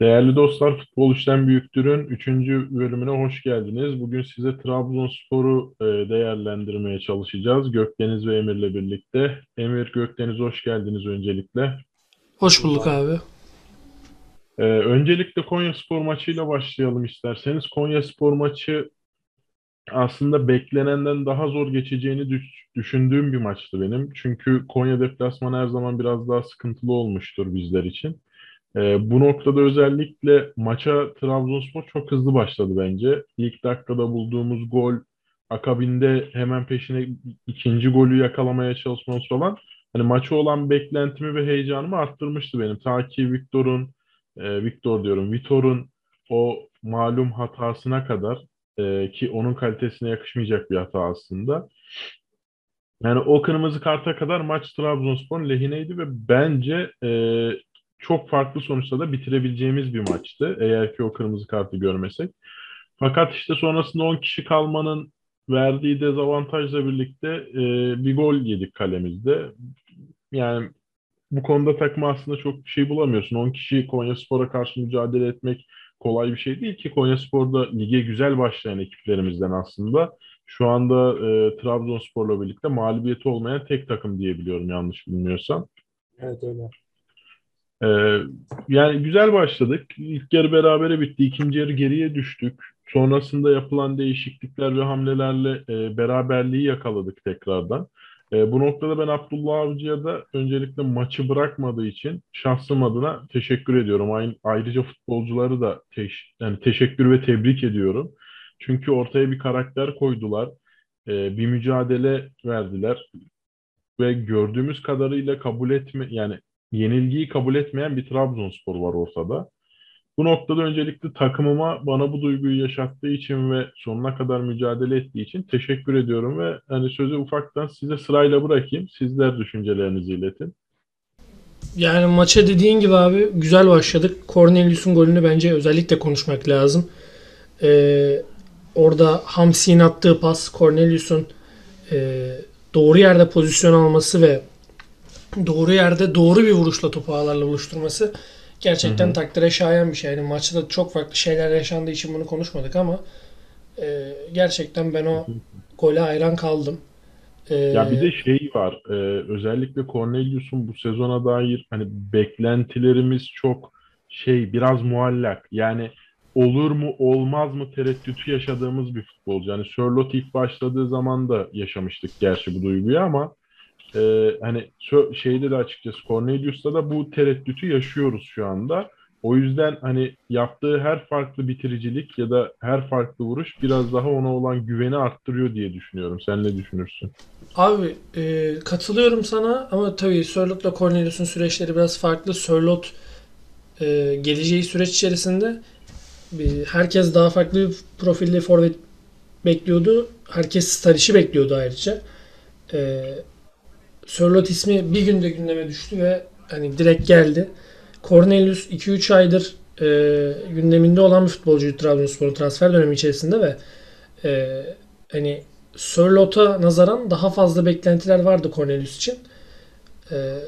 Değerli dostlar, Futbol İşten Büyüktür'ün 3. bölümüne hoş geldiniz. Bugün size Trabzonspor'u e, değerlendirmeye çalışacağız. Gökdeniz ve Emir'le birlikte. Emir, Gökdeniz hoş geldiniz öncelikle. Hoş bulduk abi. E, öncelikle Konyaspor maçıyla başlayalım isterseniz. Konyaspor maçı aslında beklenenden daha zor geçeceğini düş- düşündüğüm bir maçtı benim. Çünkü Konya deplasmanı her zaman biraz daha sıkıntılı olmuştur bizler için. Ee, bu noktada özellikle maça Trabzonspor çok hızlı başladı bence. İlk dakikada bulduğumuz gol, akabinde hemen peşine ikinci golü yakalamaya çalışmamız falan. Hani maça olan beklentimi ve heyecanımı arttırmıştı benim. Ta ki Victor'un, e, Victor diyorum, Vitor'un o malum hatasına kadar e, ki onun kalitesine yakışmayacak bir hata aslında. Yani o kırmızı karta kadar maç Trabzonspor'un lehineydi ve bence e, çok farklı sonuçta da bitirebileceğimiz bir maçtı. Eğer ki o kırmızı kartı görmesek. Fakat işte sonrasında 10 kişi kalmanın verdiği dezavantajla birlikte e, bir gol yedik kalemizde. Yani bu konuda takma aslında çok bir şey bulamıyorsun. 10 kişi Konyaspor'a karşı mücadele etmek kolay bir şey değil ki Konyaspor'da lige güzel başlayan ekiplerimizden aslında. Şu anda e, Trabzonspor'la birlikte mağlubiyeti olmayan tek takım diyebiliyorum yanlış bilmiyorsam. Evet öyle. Ee, yani güzel başladık. İlk yarı berabere bitti. İkinci yarı geriye düştük. Sonrasında yapılan değişiklikler ve hamlelerle e, beraberliği yakaladık tekrardan. E, bu noktada ben Abdullah Avcı'ya da öncelikle maçı bırakmadığı için şahsım adına teşekkür ediyorum. Ay- Ayrıca futbolcuları da teş- yani teşekkür ve tebrik ediyorum. Çünkü ortaya bir karakter koydular. E, bir mücadele verdiler ve gördüğümüz kadarıyla kabul etme yani yenilgiyi kabul etmeyen bir Trabzonspor var ortada. Bu noktada öncelikle takımıma bana bu duyguyu yaşattığı için ve sonuna kadar mücadele ettiği için teşekkür ediyorum ve hani sözü ufaktan size sırayla bırakayım. Sizler düşüncelerinizi iletin. Yani maça dediğin gibi abi güzel başladık. Cornelius'un golünü bence özellikle konuşmak lazım. Ee, orada Hamsi'nin attığı pas, Cornelius'un e, doğru yerde pozisyon alması ve doğru yerde doğru bir vuruşla topu ağlarla buluşturması gerçekten Hı hı. takdire şayan bir şey. Yani maçta da çok farklı şeyler yaşandığı için bunu konuşmadık ama e, gerçekten ben o gole hayran kaldım. Ya bir Ee, de şey var. e, özellikle Cornelius'un bu sezona dair hani beklentilerimiz çok şey biraz muallak. Yani olur mu olmaz mı tereddütü yaşadığımız bir futbolcu. Yani Sörloth ilk başladığı zaman da yaşamıştık gerçi bu duyguyu ama e, hani şeyde de açıkçası Cornelius'ta da bu tereddütü yaşıyoruz şu anda. O yüzden hani yaptığı her farklı bitiricilik ya da her farklı vuruş biraz daha ona olan güveni arttırıyor diye düşünüyorum. Sen ne düşünürsün? Abi e, katılıyorum sana ama tabii Sörloth'la Cornelius'un süreçleri biraz farklı. Sörloth e, geleceği süreç içerisinde bir, herkes daha farklı bir profilde forvet bekliyordu. Herkes Staric'i bekliyordu ayrıca. E, Sörloth ismi bir günde gündeme düştü ve hani direkt geldi. Cornelius 2-3 aydır e, gündeminde olan bir futbolcuydu Trabzonspor'un transfer dönemi içerisinde ve e, hani Sörloth'a nazaran daha fazla beklentiler vardı Cornelius için. Ee,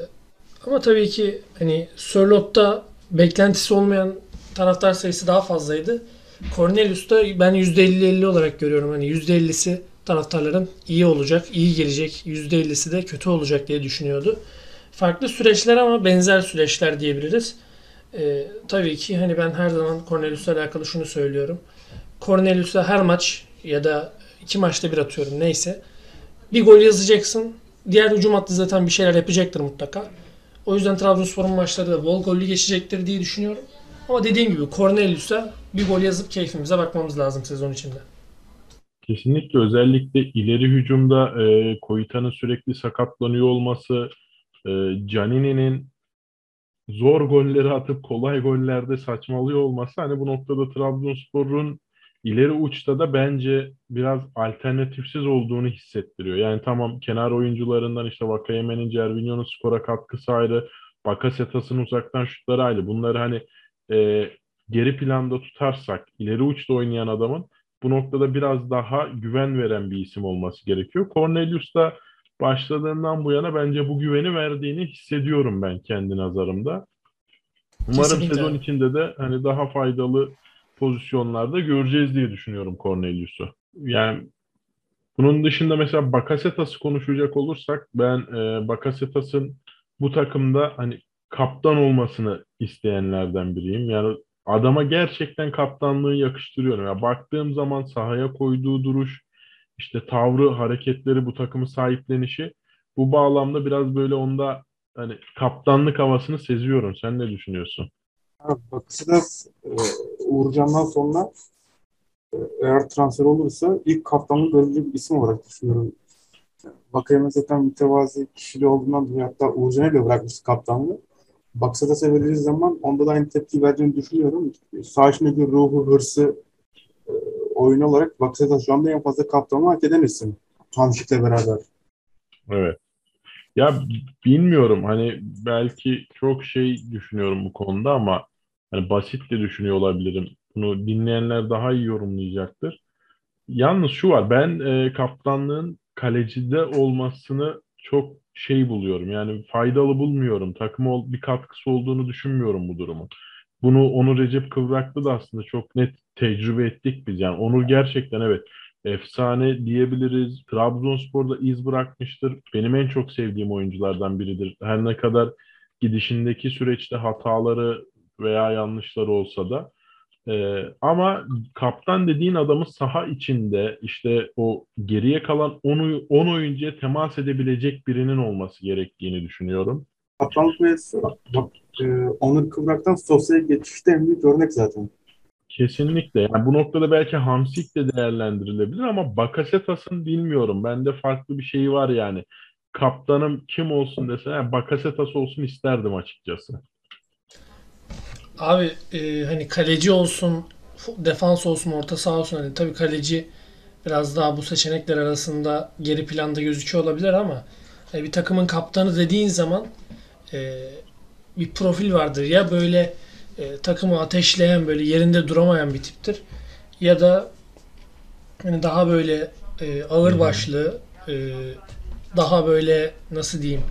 ama tabii ki hani Sörloth'ta beklentisi olmayan taraftar sayısı daha fazlaydı. Cornelius'ta ben %50-50 olarak görüyorum. Hani %50'si taraftarların iyi olacak, iyi gelecek. %50'si de kötü olacak diye düşünüyordu. Farklı süreçler ama benzer süreçler diyebiliriz. Ee, tabii ki hani ben her zaman Cornelius'la alakalı şunu söylüyorum. Cornelius'a her maç ya da iki maçta bir atıyorum neyse. Bir gol yazacaksın. Diğer hücum hattı zaten bir şeyler yapacaktır mutlaka. O yüzden Trabzonspor'un maçları da bol gollü geçecektir diye düşünüyorum. Ama dediğim gibi Cornelius'a bir gol yazıp keyfimize bakmamız lazım sezon içinde. Kesinlikle özellikle ileri hücumda e, Koita'nın sürekli sakatlanıyor olması, e, Canini'nin zor golleri atıp kolay gollerde saçmalıyor olması hani bu noktada Trabzonspor'un ileri uçta da bence biraz alternatifsiz olduğunu hissettiriyor. Yani tamam kenar oyuncularından işte Vakayeme'nin, Cervinho'nun skora katkısı ayrı, Bakasetas'ın uzaktan şutları ayrı. Bunları hani e, geri planda tutarsak ileri uçta oynayan adamın bu noktada biraz daha güven veren bir isim olması gerekiyor. Cornelius da başladığından bu yana bence bu güveni verdiğini hissediyorum ben kendi nazarımda. Umarım Kesinlikle sezon içinde de hani daha faydalı pozisyonlarda göreceğiz diye düşünüyorum Cornelius'u. Yani bunun dışında mesela Bakasetas'ı konuşacak olursak ben e, Bakasetas'ın bu takımda hani kaptan olmasını isteyenlerden biriyim. Yani adama gerçekten kaptanlığı yakıştırıyorum. Ya baktığım zaman sahaya koyduğu duruş, işte tavrı, hareketleri, bu takımı sahiplenişi bu bağlamda biraz böyle onda hani kaptanlık havasını seziyorum. Sen ne düşünüyorsun? Abi Bakasetas e, Uğurcan'dan sonra e, eğer transfer olursa ilk kaptanlık görebilecek bir isim olarak düşünüyorum. Vakayeme zaten mütevazi kişiliği olduğundan dolayı hatta Uğurcan'a bile bırakmıştı kaptanlığı. Bakasetas'a verildiği zaman onda da aynı tepki verdiğini düşünüyorum. Sağ ruhu, hırsı, e, oyun olarak Bakasetas şu anda en fazla kaptanlığı hak eden isim. Hamşik'le beraber. Evet. Ya bilmiyorum hani belki çok şey düşünüyorum bu konuda ama hani basit de düşünüyor olabilirim. Bunu dinleyenler daha iyi yorumlayacaktır. Yalnız şu var ben e, kaptanlığın kalecide olmasını çok şey buluyorum. Yani faydalı bulmuyorum. Takıma bir katkısı olduğunu düşünmüyorum bu durumun. Bunu Onur Recep Kıvrak'ta da aslında çok net tecrübe ettik biz. Yani Onur gerçekten evet efsane diyebiliriz. Trabzonspor'da iz bırakmıştır. Benim en çok sevdiğim oyunculardan biridir. Her ne kadar gidişindeki süreçte hataları veya yanlışları olsa da. Ee, ama kaptan dediğin adamı saha içinde işte o geriye kalan 10, 10 oyuncuya temas edebilecek birinin olması gerektiğini düşünüyorum. Kaptanlık bak, e, Onur Kıvrak'tan Sosya'ya geçişte en büyük örnek zaten. Kesinlikle. Yani bu noktada belki Hamsik de değerlendirilebilir ama Bakasetas'ın bilmiyorum. Bende farklı bir şey var yani. Kaptanım kim olsun dese yani Bakasetas olsun isterdim açıkçası. Abi e, hani kaleci olsun, defans olsun, orta saha olsun. Hani tabii kaleci biraz daha bu seçenekler arasında geri planda gözüküyor olabilir ama hani bir takımın kaptanı dediğin zaman e, bir profil vardır. Ya böyle e, takımı ateşleyen böyle yerinde duramayan bir tiptir. Ya da hani daha böyle e, ağır başlı, e, daha böyle nasıl diyeyim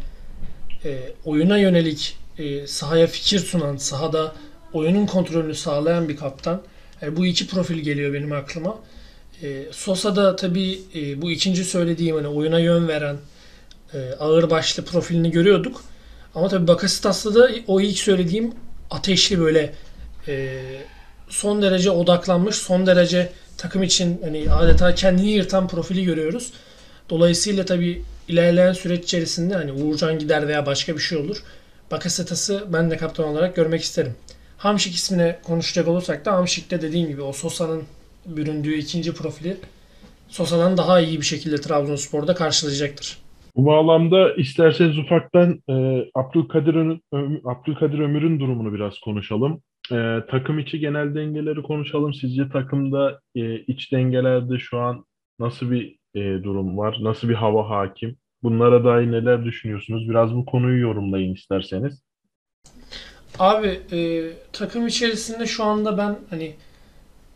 e, oyuna yönelik e, sahaya fikir sunan, sahada oyunun kontrolünü sağlayan bir kaptan. E, bu iki profil geliyor benim aklıma. E, Sosa da tabii e, bu ikinci söylediğim hani oyuna yön veren e, ağır başlı profilini görüyorduk. Ama tabii Bakasetas'ta da o ilk söylediğim ateşli böyle e, son derece odaklanmış, son derece takım için hani adeta kendini yırtan profili görüyoruz. Dolayısıyla tabii ilerleyen süreç içerisinde hani Uğurcan gider veya başka bir şey olur. Bakasetas'ı ben de kaptan olarak görmek isterim. Hamşik ismine konuşacak olursak da Hamşik'te dediğim gibi o Sosa'nın büründüğü ikinci profili Sosa'dan daha iyi bir şekilde Trabzonspor'da karşılayacaktır. Bu bağlamda isterseniz ufaktan e, Abdülkadir, Abdülkadir Ömür'ün durumunu biraz konuşalım. E, takım içi genel dengeleri konuşalım. Sizce takımda e, iç dengelerde şu an nasıl bir e, durum var? Nasıl bir hava hakim? Bunlara dair neler düşünüyorsunuz? Biraz bu konuyu yorumlayın isterseniz. Abi e, takım içerisinde şu anda ben hani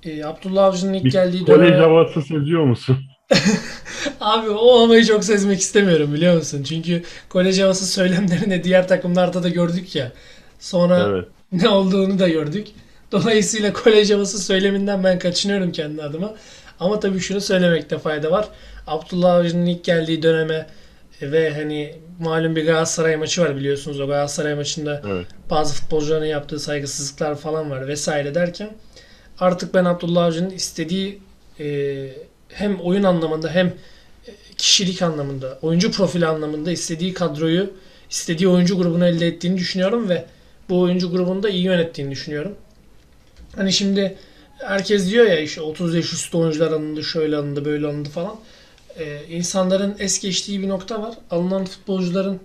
e, Abdullah Avcı'nın ilk Bir geldiği kolej döneme havası seziyor musun? Abi o havayı çok sezmek istemiyorum biliyor musun? Çünkü kolej havası söylemlerini diğer takımlarda da gördük ya. Sonra Evet. ne olduğunu da gördük. Dolayısıyla kolej havası söyleminden ben kaçınıyorum kendi adıma. Ama tabii şunu söylemekte fayda var. Abdullah Avcı'nın ilk geldiği döneme ve hani malum bir Galatasaray maçı var biliyorsunuz. O Galatasaray maçında Evet. bazı futbolcuların yaptığı saygısızlıklar falan var vesaire derken artık ben Abdullah Avcı'nın istediği e, hem oyun anlamında hem kişilik anlamında, oyuncu profili anlamında istediği kadroyu, istediği oyuncu grubunu elde ettiğini düşünüyorum ve bu oyuncu grubunu da iyi yönettiğini düşünüyorum. Hani şimdi herkes diyor ya işte 30 yaş üstü oyuncular alındı, şöyle alındı, böyle alındı falan. Ee, insanların es geçtiği bir nokta var. Alınan futbolcuların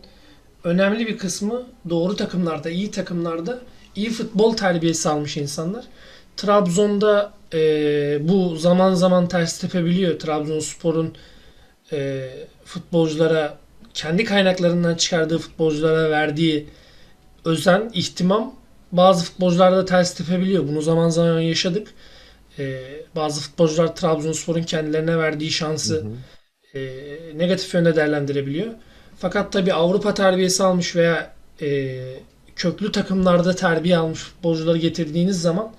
önemli bir kısmı doğru takımlarda, iyi takımlarda iyi futbol terbiyesi almış insanlar. Trabzon'da e, bu zaman zaman ters tepebiliyor. Trabzonspor'un e, futbolculara kendi kaynaklarından çıkardığı futbolculara verdiği özen, ihtimam bazı futbolcularda ters tepebiliyor. Bunu zaman zaman yaşadık. E, bazı futbolcular Trabzonspor'un kendilerine verdiği Hı şansı hı. e, negatif yönde değerlendirebiliyor. Fakat tabii Avrupa terbiyesi almış veya e, köklü takımlarda terbiye almış futbolcuları getirdiğiniz zaman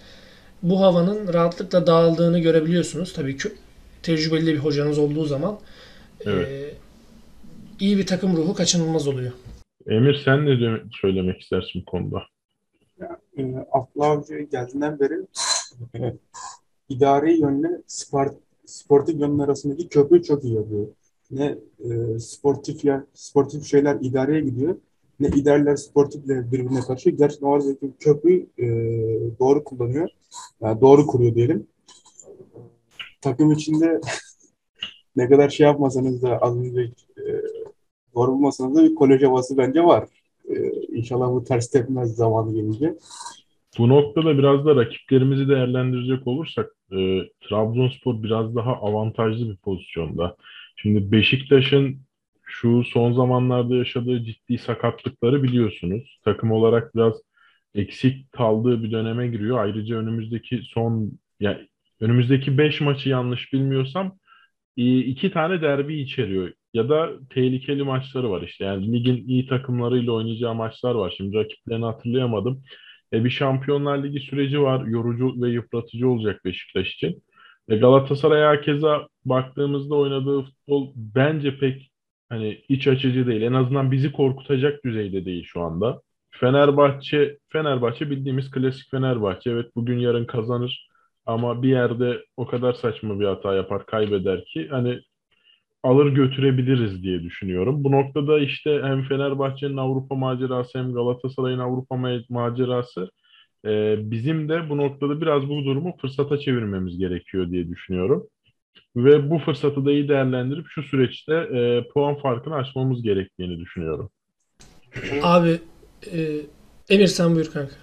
bu havanın rahatlıkla dağıldığını görebiliyorsunuz. Tabii ki tecrübeli bir hocanız olduğu zaman evet. e, iyi bir takım ruhu kaçınılmaz oluyor. Emir sen ne söylemek istersin bu konuda? Yani, e, Abdullah Avcı geldiğinden beri e, idari yönle sport, sportif yönler arasındaki köprü çok iyi yapıyor. Ne e, sportif yer, sportif şeyler idareye gidiyor ne idarler sportifle birbirine karışıyor. Gerçekten oradaki köprüyü e, doğru kullanıyor. Yani doğru kuruyor diyelim. Takım içinde ne kadar şey yapmasanız da az önce e, doğru bulmasanız da bir kolej havası bence var. E, inşallah bu ters tepmez zamanı gelince. Bu noktada biraz da rakiplerimizi değerlendirecek olursak e, Trabzonspor biraz daha avantajlı bir pozisyonda. Şimdi Beşiktaş'ın şu son zamanlarda yaşadığı ciddi sakatlıkları biliyorsunuz. Takım olarak biraz eksik kaldığı bir döneme giriyor. Ayrıca önümüzdeki son yani önümüzdeki 5 maçı yanlış bilmiyorsam iki tane derbi içeriyor. Ya da tehlikeli maçları var işte. Yani ligin iyi takımlarıyla oynayacağı maçlar var. Şimdi rakiplerini hatırlayamadım. E bir Şampiyonlar Ligi süreci var. Yorucu ve yıpratıcı olacak Beşiktaş için. E Galatasaray'a keza baktığımızda oynadığı futbol bence pek hani iç açıcı değil. En azından bizi korkutacak düzeyde değil şu anda. Fenerbahçe Fenerbahçe bildiğimiz klasik Fenerbahçe. Evet bugün yarın kazanır ama bir yerde o kadar saçma bir hata yapar, kaybeder ki hani alır götürebiliriz diye düşünüyorum. Bu noktada işte hem Fenerbahçe'nin Avrupa macerası hem Galatasaray'ın Avrupa macerası e, bizim de bu noktada biraz bu durumu fırsata çevirmemiz gerekiyor diye düşünüyorum. Ve bu fırsatı da iyi değerlendirip şu süreçte e, puan farkını açmamız gerektiğini düşünüyorum. Abi e, Emir sen buyur kanka.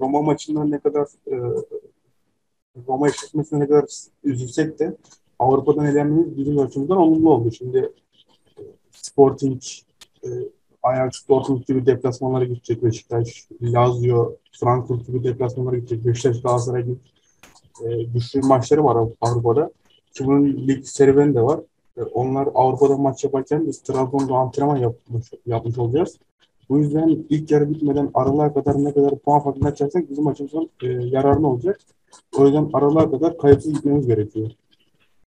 Roma maçından ne kadar e, Roma eşleşmesine ne kadar üzülsek de Avrupa'dan elenmemiz bizim açımızdan olumlu oldu. Şimdi e, Sporting, e, Ajax, Dortmund gibi deplasmanlara gidecek Beşiktaş, Lazio, Frankfurt gibi deplasmanlara gidecek Beşiktaş, Galatasaray gibi e, güçlü maçları var Avrupa'da. Ki bunun lig serüveni de var. E, onlar Avrupa'da maç yaparken biz Trabzon'da antrenman yapmış, yapmış olacağız. Bu yüzden ilk yarı bitmeden aralığa kadar ne kadar puan farkını açarsak bizim açımızdan e, yararlı olacak. O yüzden aralığa kadar kayıpsız gitmemiz gerekiyor.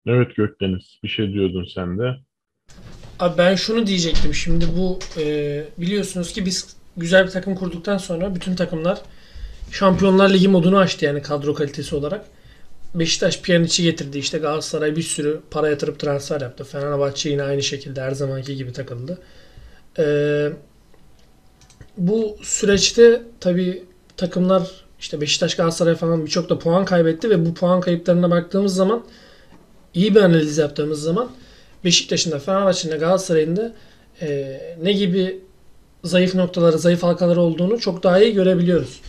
Evet Gökdeniz bir şey diyordun sen de. Abi ben şunu diyecektim. Şimdi bu e, biliyorsunuz ki biz güzel bir takım kurduktan sonra bütün takımlar Şampiyonlar Ligi modunu açtı yani kadro kalitesi olarak. Beşiktaş Pjanic'i getirdi. İşte Galatasaray bir sürü para yatırıp transfer yaptı. Fenerbahçe yine aynı şekilde her zamanki gibi takıldı. Ee, bu süreçte tabii takımlar işte Beşiktaş Galatasaray falan birçok da puan kaybetti ve bu puan kayıplarına baktığımız zaman iyi bir analiz yaptığımız zaman Beşiktaş'ın da Fenerbahçe'nin de Galatasaray'ın da e, ne gibi zayıf noktaları, zayıf halkaları olduğunu çok daha iyi görebiliyoruz.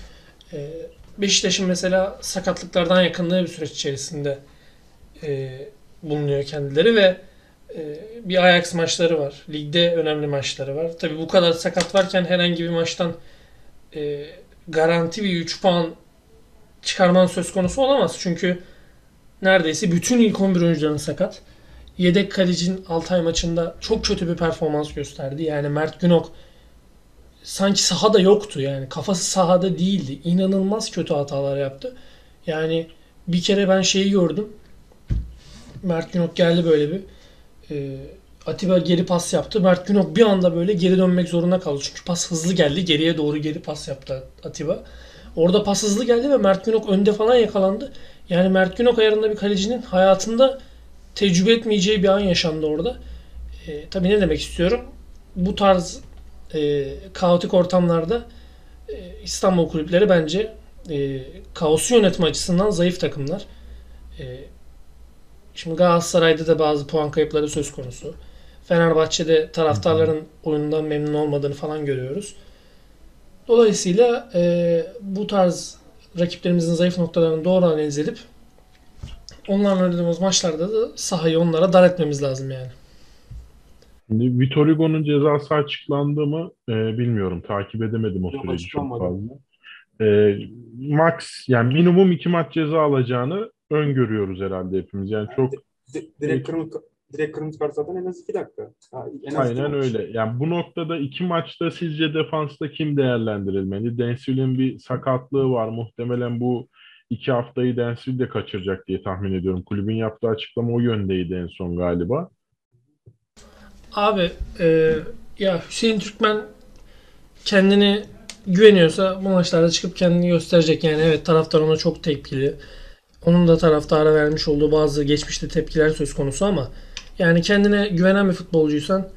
E, Beşiktaş'ın mesela sakatlıklardan yakınlığı bir süreç içerisinde e, bulunuyor kendileri ve e, bir Ajax maçları var. Ligde önemli maçları var. Tabi bu kadar sakat varken herhangi bir maçtan e, garanti bir 3 puan çıkarman söz konusu olamaz. Çünkü neredeyse bütün ilk 11 oyuncuların sakat. Yedek kalecin Altay maçında çok kötü bir performans gösterdi. Yani Mert Günok sanki sahada yoktu yani. Kafası sahada değildi. İnanılmaz kötü hatalar yaptı. Yani bir kere ben şeyi gördüm. Mert Günok geldi böyle bir e, Atiba geri pas yaptı. Mert Günok bir anda böyle geri dönmek zorunda kaldı. Çünkü pas hızlı geldi. Geriye doğru geri pas yaptı Atiba. Orada pas hızlı geldi ve Mert Günok önde falan yakalandı. Yani Mert Günok ayarında bir kalecinin hayatında tecrübe etmeyeceği bir an yaşandı orada. E, tabii ne demek istiyorum? Bu tarz e, kaotik ortamlarda e, İstanbul kulüpleri bence e, kaosu yönetme açısından zayıf takımlar. E, şimdi Galatasaray'da da bazı puan kayıpları söz konusu. Fenerbahçe'de taraftarların oyundan memnun olmadığını falan görüyoruz. Dolayısıyla e, bu tarz rakiplerimizin zayıf noktalarını doğru analiz edip onlarla oynadığımız maçlarda da sahayı onlara dar etmemiz lazım yani. Şimdi Vitor Hugo'nun cezası açıklandı mı e, bilmiyorum. Takip edemedim o süreci çok fazla. E, max yani minimum iki maç ceza alacağını öngörüyoruz herhalde hepimiz. Yani çok direkt kırmızı, direkt kırmızı kart zaten en az 2 dakika. Ha, en az iki Aynen maç. öyle. Yani bu noktada iki maçta sizce defansta kim değerlendirilmeli? Densville'in bir sakatlığı var. Muhtemelen bu iki haftayı Densville de kaçıracak diye tahmin ediyorum. Kulübün yaptığı açıklama o yöndeydi en son galiba. Abi e, ya Hüseyin Türkmen kendini güveniyorsa bu maçlarda çıkıp kendini gösterecek. Yani evet taraftar ona çok tepkili. Onun da taraftara vermiş olduğu bazı geçmişte tepkiler söz konusu ama yani kendine güvenen bir futbolcuysan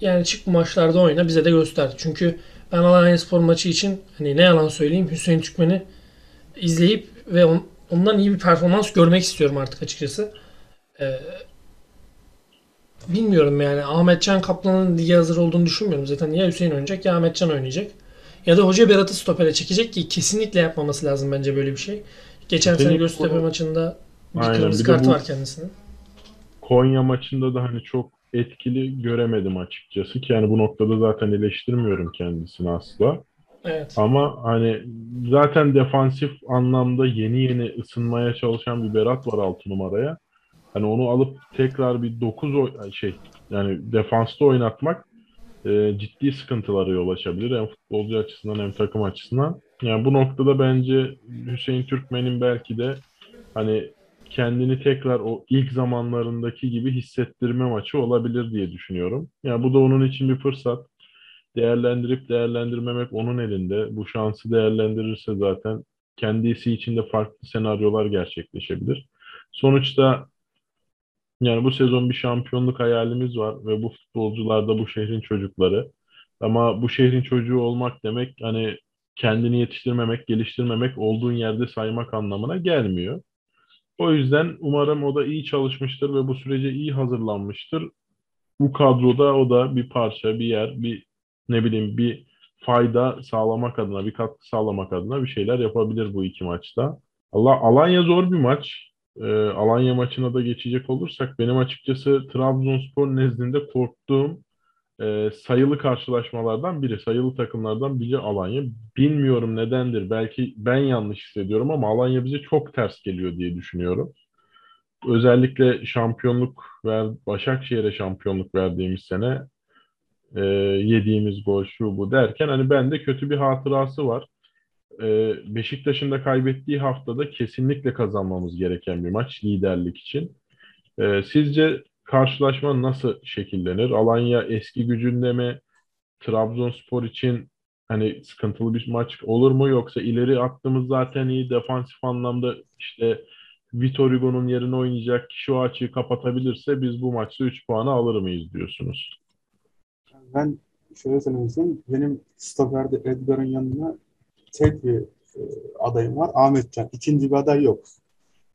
yani çık bu maçlarda oyna bize de göster. Çünkü ben Alanyaspor maçı için hani ne yalan söyleyeyim Hüseyin Türkmen'i izleyip ve on- ondan iyi bir performans görmek istiyorum artık açıkçası. Ee, bilmiyorum yani Ahmetcan Kaplan'ın lige hazır olduğunu düşünmüyorum. Zaten ya Hüseyin oynayacak ya Ahmetcan oynayacak. Ya da Hoca Berat'ı stopere çekecek ki kesinlikle yapmaması lazım bence böyle bir şey. Geçen sene Kesinlikle. Göztepe maçında bir Aynen, kırmızı bir kartı bu- var kendisinin. Konya maçında da hani çok etkili göremedim açıkçası ki yani bu noktada zaten eleştirmiyorum kendisini asla. Evet. Ama hani zaten defansif anlamda yeni yeni ısınmaya çalışan bir Berat var 6 numaraya. Hani onu alıp tekrar bir 9 şey yani defansta oynatmak e, ciddi sıkıntılara yol açabilir. Hem futbolcu açısından hem takım açısından. Yani bu noktada bence Hüseyin Türkmen'in belki de hani kendini tekrar o ilk zamanlarındaki gibi hissettirme maçı olabilir diye düşünüyorum. Yani bu da onun için bir fırsat değerlendirip değerlendirmemek onun elinde. Bu şansı değerlendirirse zaten kendisi için de farklı senaryolar gerçekleşebilir. Sonuçta yani bu sezon bir şampiyonluk hayalimiz var ve bu futbolcular da bu şehrin çocukları. Ama bu şehrin çocuğu olmak demek hani kendini yetiştirmemek, geliştirmemek, olduğun yerde saymak anlamına gelmiyor. O yüzden umarım o da iyi çalışmıştır ve bu sürece iyi hazırlanmıştır. Bu kadroda o da bir parça, bir yer, bir ne bileyim bir fayda sağlamak adına, bir katkı sağlamak adına bir şeyler yapabilir bu iki maçta. Allah Alanya zor bir maç. Ee, Alanya maçına da geçecek olursak benim açıkçası Trabzonspor nezdinde korktuğum e, sayılı karşılaşmalardan biri, sayılı takımlardan biri Alanya. Bilmiyorum nedendir. Belki ben yanlış hissediyorum ama Alanya bize çok ters geliyor diye düşünüyorum. Özellikle şampiyonluk ver, Başakşehir'e şampiyonluk verdiğimiz sene e, yediğimiz gol şu bu derken hani bende kötü bir hatırası var. E, Beşiktaş'ın da kaybettiği haftada kesinlikle kazanmamız gereken bir maç liderlik için. E, sizce karşılaşma nasıl şekillenir? Alanya eski gücünde mi? Trabzonspor için hani sıkıntılı bir maç olur mu? Yoksa ileri attığımız zaten iyi defansif anlamda işte Vitor Hugo'nun yerine oynayacak kişi o açığı kapatabilirse biz bu maçta 3 puanı alır mıyız diyorsunuz? Ben şöyle söylemek istiyorum. Benim stoperde Edgar'ın yanına tek bir e, adayım var. Ahmetcan. İkinci bir aday yok.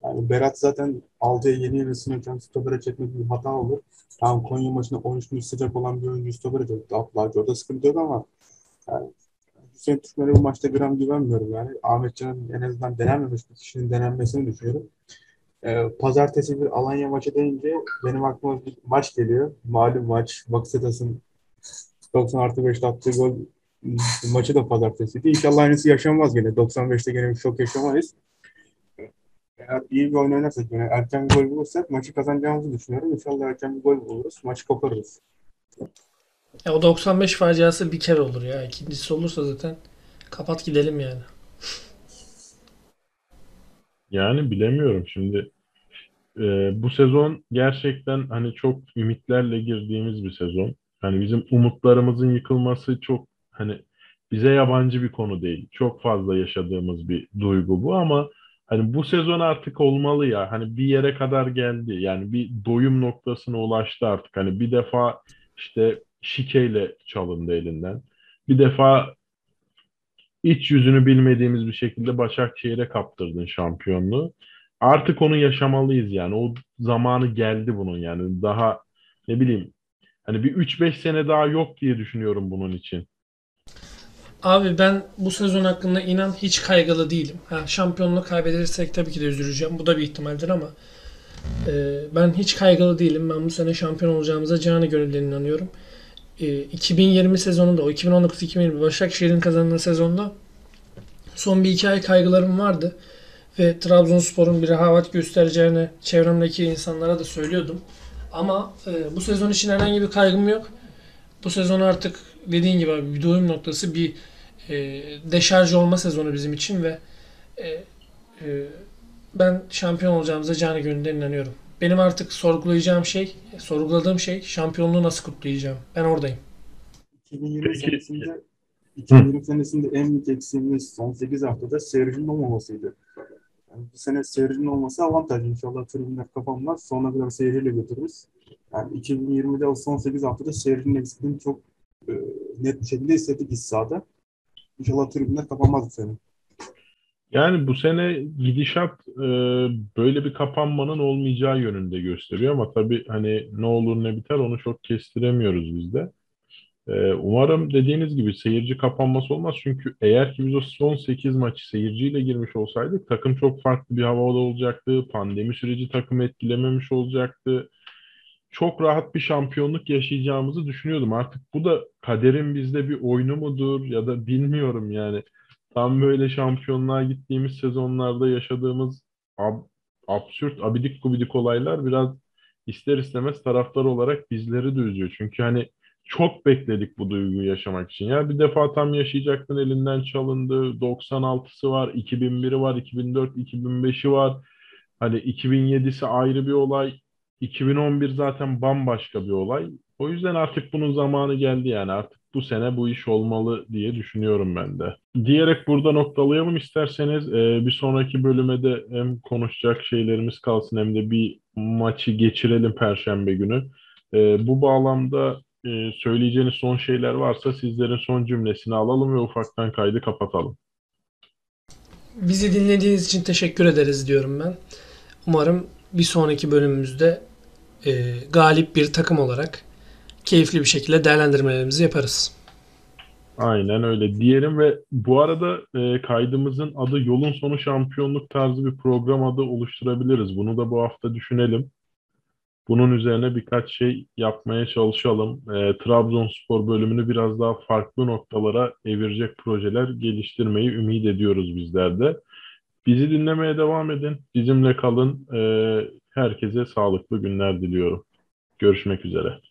Yani Berat zaten 6'ya yeni yeni ısınırken stopere çekmek bir hata olur. Tamam Konya maçında 13 gün sıcak olan bir oyuncu stopere çekti. Abdülhacı orada sıkıntı yok ama yani Hüseyin Türkmen'e bu maçta gram güvenmiyorum yani. Ahmetcan'ın en azından denenmemiş bir kişinin denenmesini düşünüyorum. Ee, pazartesi bir Alanya maçı deyince benim aklıma bir maç geliyor. Malum maç. Bakasetas'ın 90 artı 5'te attığı gol maçı da pazartesiydi. İnşallah aynısı yaşanmaz gene. 95'te gene bir şok yaşamayız. Eğer iyi bir oyun oynarsak, yani erken bir gol bulursak maçı kazanacağımızı düşünüyorum. İnşallah erken bir gol buluruz. Maçı koparırız. Ya o 95 faciası bir kere olur ya. İkincisi olursa zaten kapat gidelim yani. Yani bilemiyorum şimdi. e, bu sezon gerçekten hani çok ümitlerle girdiğimiz bir sezon. Hani bizim umutlarımızın yıkılması çok hani bize yabancı bir konu değil. Çok fazla yaşadığımız bir duygu bu ama hani bu sezon artık olmalı ya. Hani bir yere kadar geldi. Yani bir doyum noktasına ulaştı artık. Hani bir defa işte şikeyle çalındı elinden. Bir defa iç yüzünü bilmediğimiz bir şekilde Başakşehir'e kaptırdın şampiyonluğu. Artık onu yaşamalıyız yani. O zamanı geldi bunun yani. Daha ne bileyim hani bir 3-5 sene daha yok diye düşünüyorum bunun için. Abi ben bu sezon hakkında inan hiç kaygılı değilim. Ha, şampiyonluğu kaybedersek tabii ki de üzüleceğim. Bu da bir ihtimaldir ama e, ben hiç kaygılı değilim. Ben bu sene şampiyon olacağımıza canı gönülden inanıyorum. E, 2020 sezonunda, o 2019-2020 Başakşehir'in kazandığı sezonda son bir iki ay kaygılarım vardı. Ve Trabzonspor'un bir rehavet göstereceğini çevremdeki insanlara da söylüyordum. Ama e, bu sezon için herhangi bir kaygım yok. Bu sezon artık dediğin gibi bir doyum noktası bir e, deşarj olma sezonu bizim için ve e, e, ben şampiyon olacağımıza canı gönülden inanıyorum. Benim artık sorgulayacağım şey, sorguladığım şey şampiyonluğu nasıl kutlayacağım. Ben oradayım. 2020 Peki. senesinde 2020 senesinde en büyük eksiğimiz son 8 haftada seyircinin olmamasıydı. Yani bu sene seyircinin olması avantaj. İnşallah tribünler kapanmaz. Sonuna kadar seyirciyle götürürüz. Yani 2020'de o son 8 haftada seyircinin eksikliğini çok e, net bir şekilde hissettik iç sahada. İnşallah tribünler kapanmaz bu sene. Yani bu sene gidişat e, böyle bir kapanmanın olmayacağı yönünde gösteriyor ama tabii hani ne olur ne biter onu çok kestiremiyoruz biz de. E, umarım dediğiniz gibi seyirci kapanması olmaz çünkü eğer ki biz o son 8 maçı seyirciyle girmiş olsaydık takım çok farklı bir havada olacaktı. Pandemi süreci takımı etkilememiş olacaktı. Çok rahat bir şampiyonluk yaşayacağımızı düşünüyordum. Artık bu da kaderin bizde bir oyunu mudur ya da bilmiyorum yani. Tam böyle şampiyonluğa gittiğimiz sezonlarda yaşadığımız ab- absürt, abidik gubidik olaylar biraz ister istemez taraftar olarak bizleri de üzüyor. Çünkü hani çok bekledik bu duyguyu yaşamak için. Ya bir defa tam yaşayacaktın elinden çalındı. 96'sı var, 2001'i var, 2004, 2005'i var. Hani 2007'si ayrı bir olay. 2011 zaten bambaşka bir olay. O yüzden artık bunun zamanı geldi yani. Artık bu sene bu iş olmalı diye düşünüyorum ben de. Diyerek burada noktalayalım isterseniz. Ee, bir sonraki bölüme de hem konuşacak şeylerimiz kalsın hem de bir maçı geçirelim Perşembe günü. Ee, bu bağlamda e, söyleyeceğiniz son şeyler varsa sizlerin son cümlesini alalım ve ufaktan kaydı kapatalım. Bizi dinlediğiniz için teşekkür ederiz diyorum ben. Umarım bir sonraki bölümümüzde e, galip bir takım olarak keyifli bir şekilde değerlendirmelerimizi yaparız. Aynen öyle diyelim ve bu arada e, kaydımızın adı Yolun Sonu Şampiyonluk tarzı bir program adı oluşturabiliriz. Bunu da bu hafta düşünelim. Bunun üzerine birkaç şey yapmaya çalışalım. E, Trabzonspor bölümünü biraz daha farklı noktalara evirecek projeler geliştirmeyi ümit ediyoruz bizler de. Bizi dinlemeye devam edin. Bizimle kalın. E, herkese sağlıklı günler diliyorum. Görüşmek üzere.